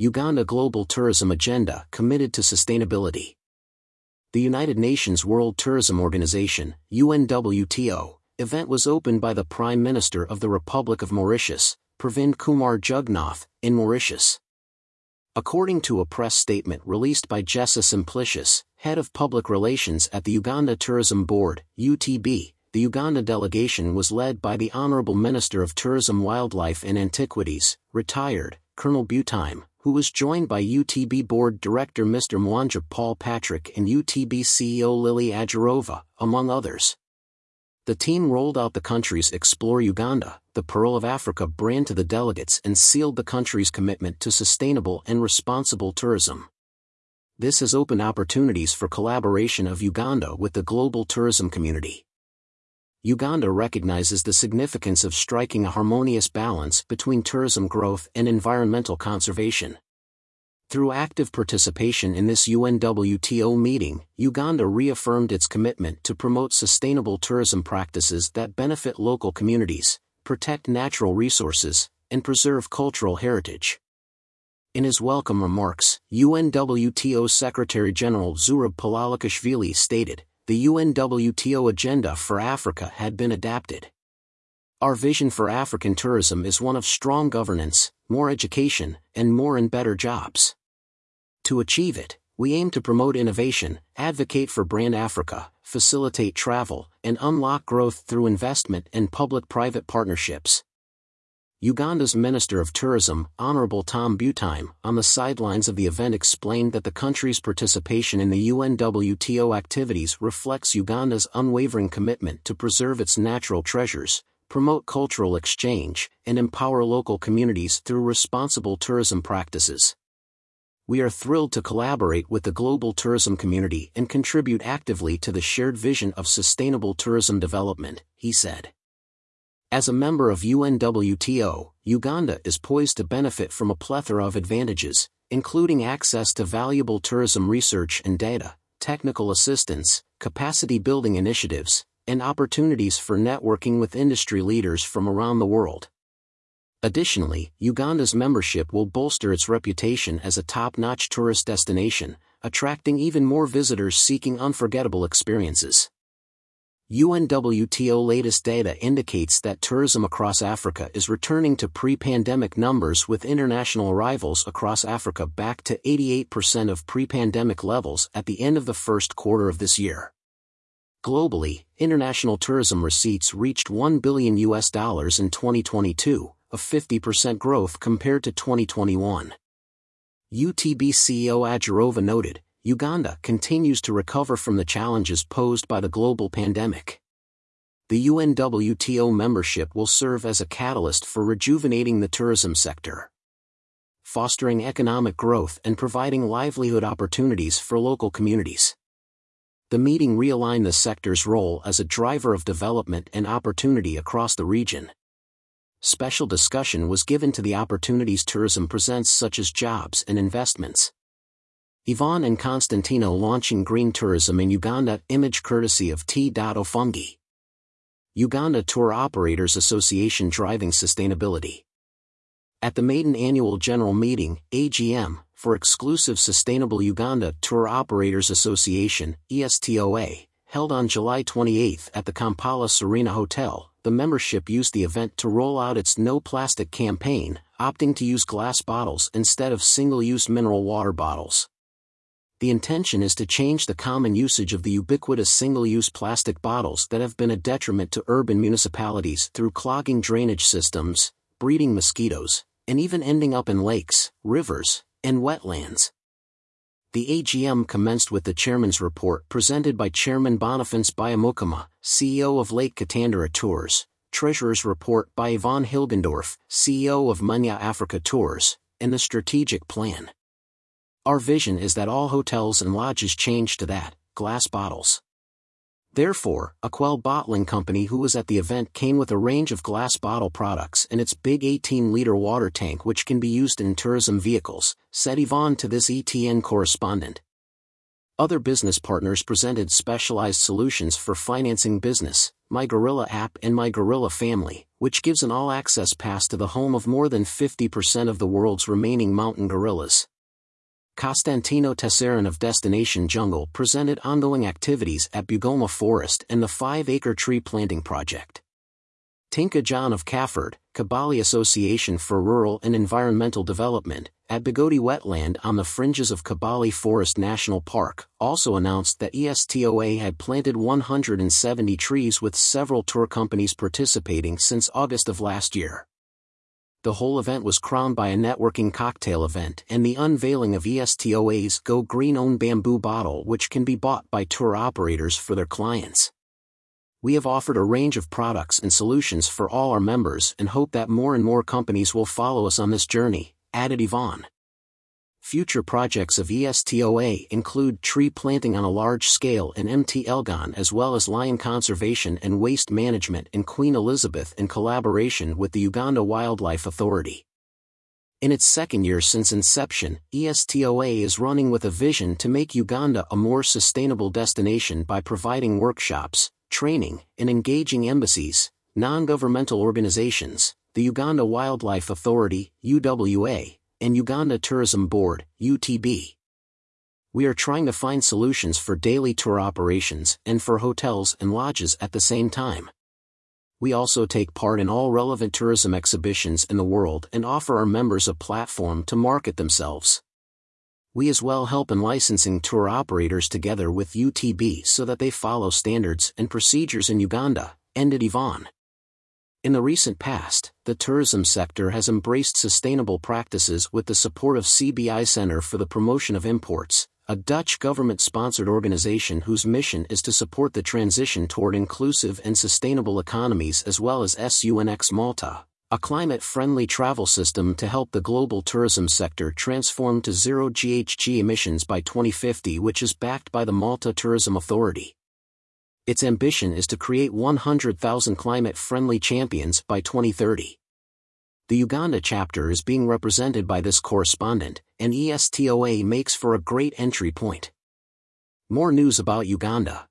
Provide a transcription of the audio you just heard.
Uganda Global Tourism Agenda committed to sustainability. The United Nations World Tourism Organization, UNWTO, event was opened by the Prime Minister of the Republic of Mauritius, Pravind Kumar Jugnauth, in Mauritius. According to a press statement released by Gessa Simplicious, head of public relations at the Uganda Tourism Board, UTB, the Uganda delegation was led by the Honorable Minister of Tourism Wildlife and Antiquities, retired, Colonel Butime, who was joined by UTB Board Director Mr. Mwanja Paul Patrick and UTB CEO Lily Ajarova, among others. The team rolled out the country's Explore Uganda, the Pearl of Africa brand to the delegates and sealed the country's commitment to sustainable and responsible tourism. This has opened opportunities for collaboration of Uganda with the global tourism community. Uganda recognizes the significance of striking a harmonious balance between tourism growth and environmental conservation. Through active participation in this UNWTO meeting, Uganda reaffirmed its commitment to promote sustainable tourism practices that benefit local communities, protect natural resources, and preserve cultural heritage. In his welcome remarks, UNWTO Secretary General Zurab Pololikashvili stated, the UNWTO agenda for Africa had been adapted. Our vision for African tourism is one of strong governance, more education, and more and better jobs. To achieve it, we aim to promote innovation, advocate for Brand Africa, facilitate travel, and unlock growth through investment and public-private partnerships. Uganda's Minister of Tourism, Honorable Tom Butime, on the sidelines of the event explained that the country's participation in the UNWTO activities reflects Uganda's unwavering commitment to preserve its natural treasures, promote cultural exchange, and empower local communities through responsible tourism practices. We are thrilled to collaborate with the global tourism community and contribute actively to the shared vision of sustainable tourism development, he said. As a member of UNWTO, Uganda is poised to benefit from a plethora of advantages, including access to valuable tourism research and data, technical assistance, capacity building initiatives, and opportunities for networking with industry leaders from around the world. Additionally, Uganda's membership will bolster its reputation as a top-notch tourist destination, attracting even more visitors seeking unforgettable experiences. UNWTO latest data indicates that tourism across Africa is returning to pre-pandemic numbers with international arrivals across Africa back to 88% of pre-pandemic levels at the end of the first quarter of this year. Globally, international tourism receipts reached 1 billion US dollars in 2022, a 50% growth compared to 2021. UTB CEO Ajarova noted, Uganda continues to recover from the challenges posed by the global pandemic. The UNWTO membership will serve as a catalyst for rejuvenating the tourism sector, fostering economic growth and providing livelihood opportunities for local communities. The meeting realigned the sector's role as a driver of development and opportunity across the region. Special discussion was given to the opportunities tourism presents such as jobs and investments. Yvonne and Constantino launching green tourism in Uganda, image courtesy of T. Ofungi. Uganda Tour Operators Association driving sustainability. At the maiden annual general meeting, AGM, for exclusive Sustainable Uganda Tour Operators Association, ESTOA, held on July 28 at the Kampala Serena Hotel, the membership used the event to roll out its No Plastic campaign, opting to use glass bottles instead of single-use mineral water bottles the intention is to change the common usage of the ubiquitous single-use plastic bottles that have been a detriment to urban municipalities through clogging drainage systems, breeding mosquitoes, and even ending up in lakes, rivers, and wetlands. The AGM commenced with the chairman's report presented by Chairman Boniface Byamukama, CEO of Lake Kitandara Tours, Treasurer's report by Yvonne Hilgendorf, CEO of Munya Africa Tours, and the strategic plan. Our vision is that all hotels and lodges change to that, glass bottles. Therefore, Aquel Bottling Company who was at the event came with a range of glass bottle products and its big 18-liter water tank which can be used in tourism vehicles, said Yvonne to this ETN correspondent. Other business partners presented specialized solutions for financing business, My Gorilla app and My Gorilla Family, which gives an all-access pass to the home of more than 50% of the world's remaining mountain gorillas. Costantino Tessarin of Destination Jungle presented ongoing activities at Bugoma Forest and the 5-acre tree planting project. Tinka John of KAFRED, Kibale Association for Rural and Environmental Development, at Bigodi Wetland on the fringes of Kibale Forest National Park, also announced that ESTOA had planted 170 trees with several tour companies participating since August of last year. The whole event was crowned by a networking cocktail event and the unveiling of ESTOA's Go Green Own Bamboo bottle which can be bought by tour operators for their clients we have offered a range of products and solutions for all our members and hope that more and more companies will follow us on this journey, added Yvonne. Future projects of ESTOA include tree planting on a large scale in MT Elgon as well as lion conservation and waste management in Queen Elizabeth in collaboration with the Uganda Wildlife Authority. In its second year since inception, ESTOA is running with a vision to make Uganda a more sustainable destination by providing workshops, training, and engaging embassies, non-governmental organizations, the Uganda Wildlife Authority, UWA, and Uganda Tourism Board, UTB. We are trying to find solutions for daily tour operations and for hotels and lodges at the same time. We also take part in all relevant tourism exhibitions in the world and offer our members a platform to market themselves we as well help in licensing tour operators together with UTB so that they follow standards and procedures in Uganda, ended Yvonne. In the recent past, the tourism sector has embraced sustainable practices with the support of CBI Center for the Promotion of Imports, a Dutch government-sponsored organization whose mission is to support the transition toward inclusive and sustainable economies as well as SUNX Malta, a climate-friendly travel system to help the global tourism sector transform to zero GHG emissions by 2050 which is backed by the Malta Tourism Authority. Its ambition is to create 100,000 climate-friendly champions by 2030. The Uganda chapter is being represented by this correspondent, and ESTOA makes for a great entry point. More news about Uganda.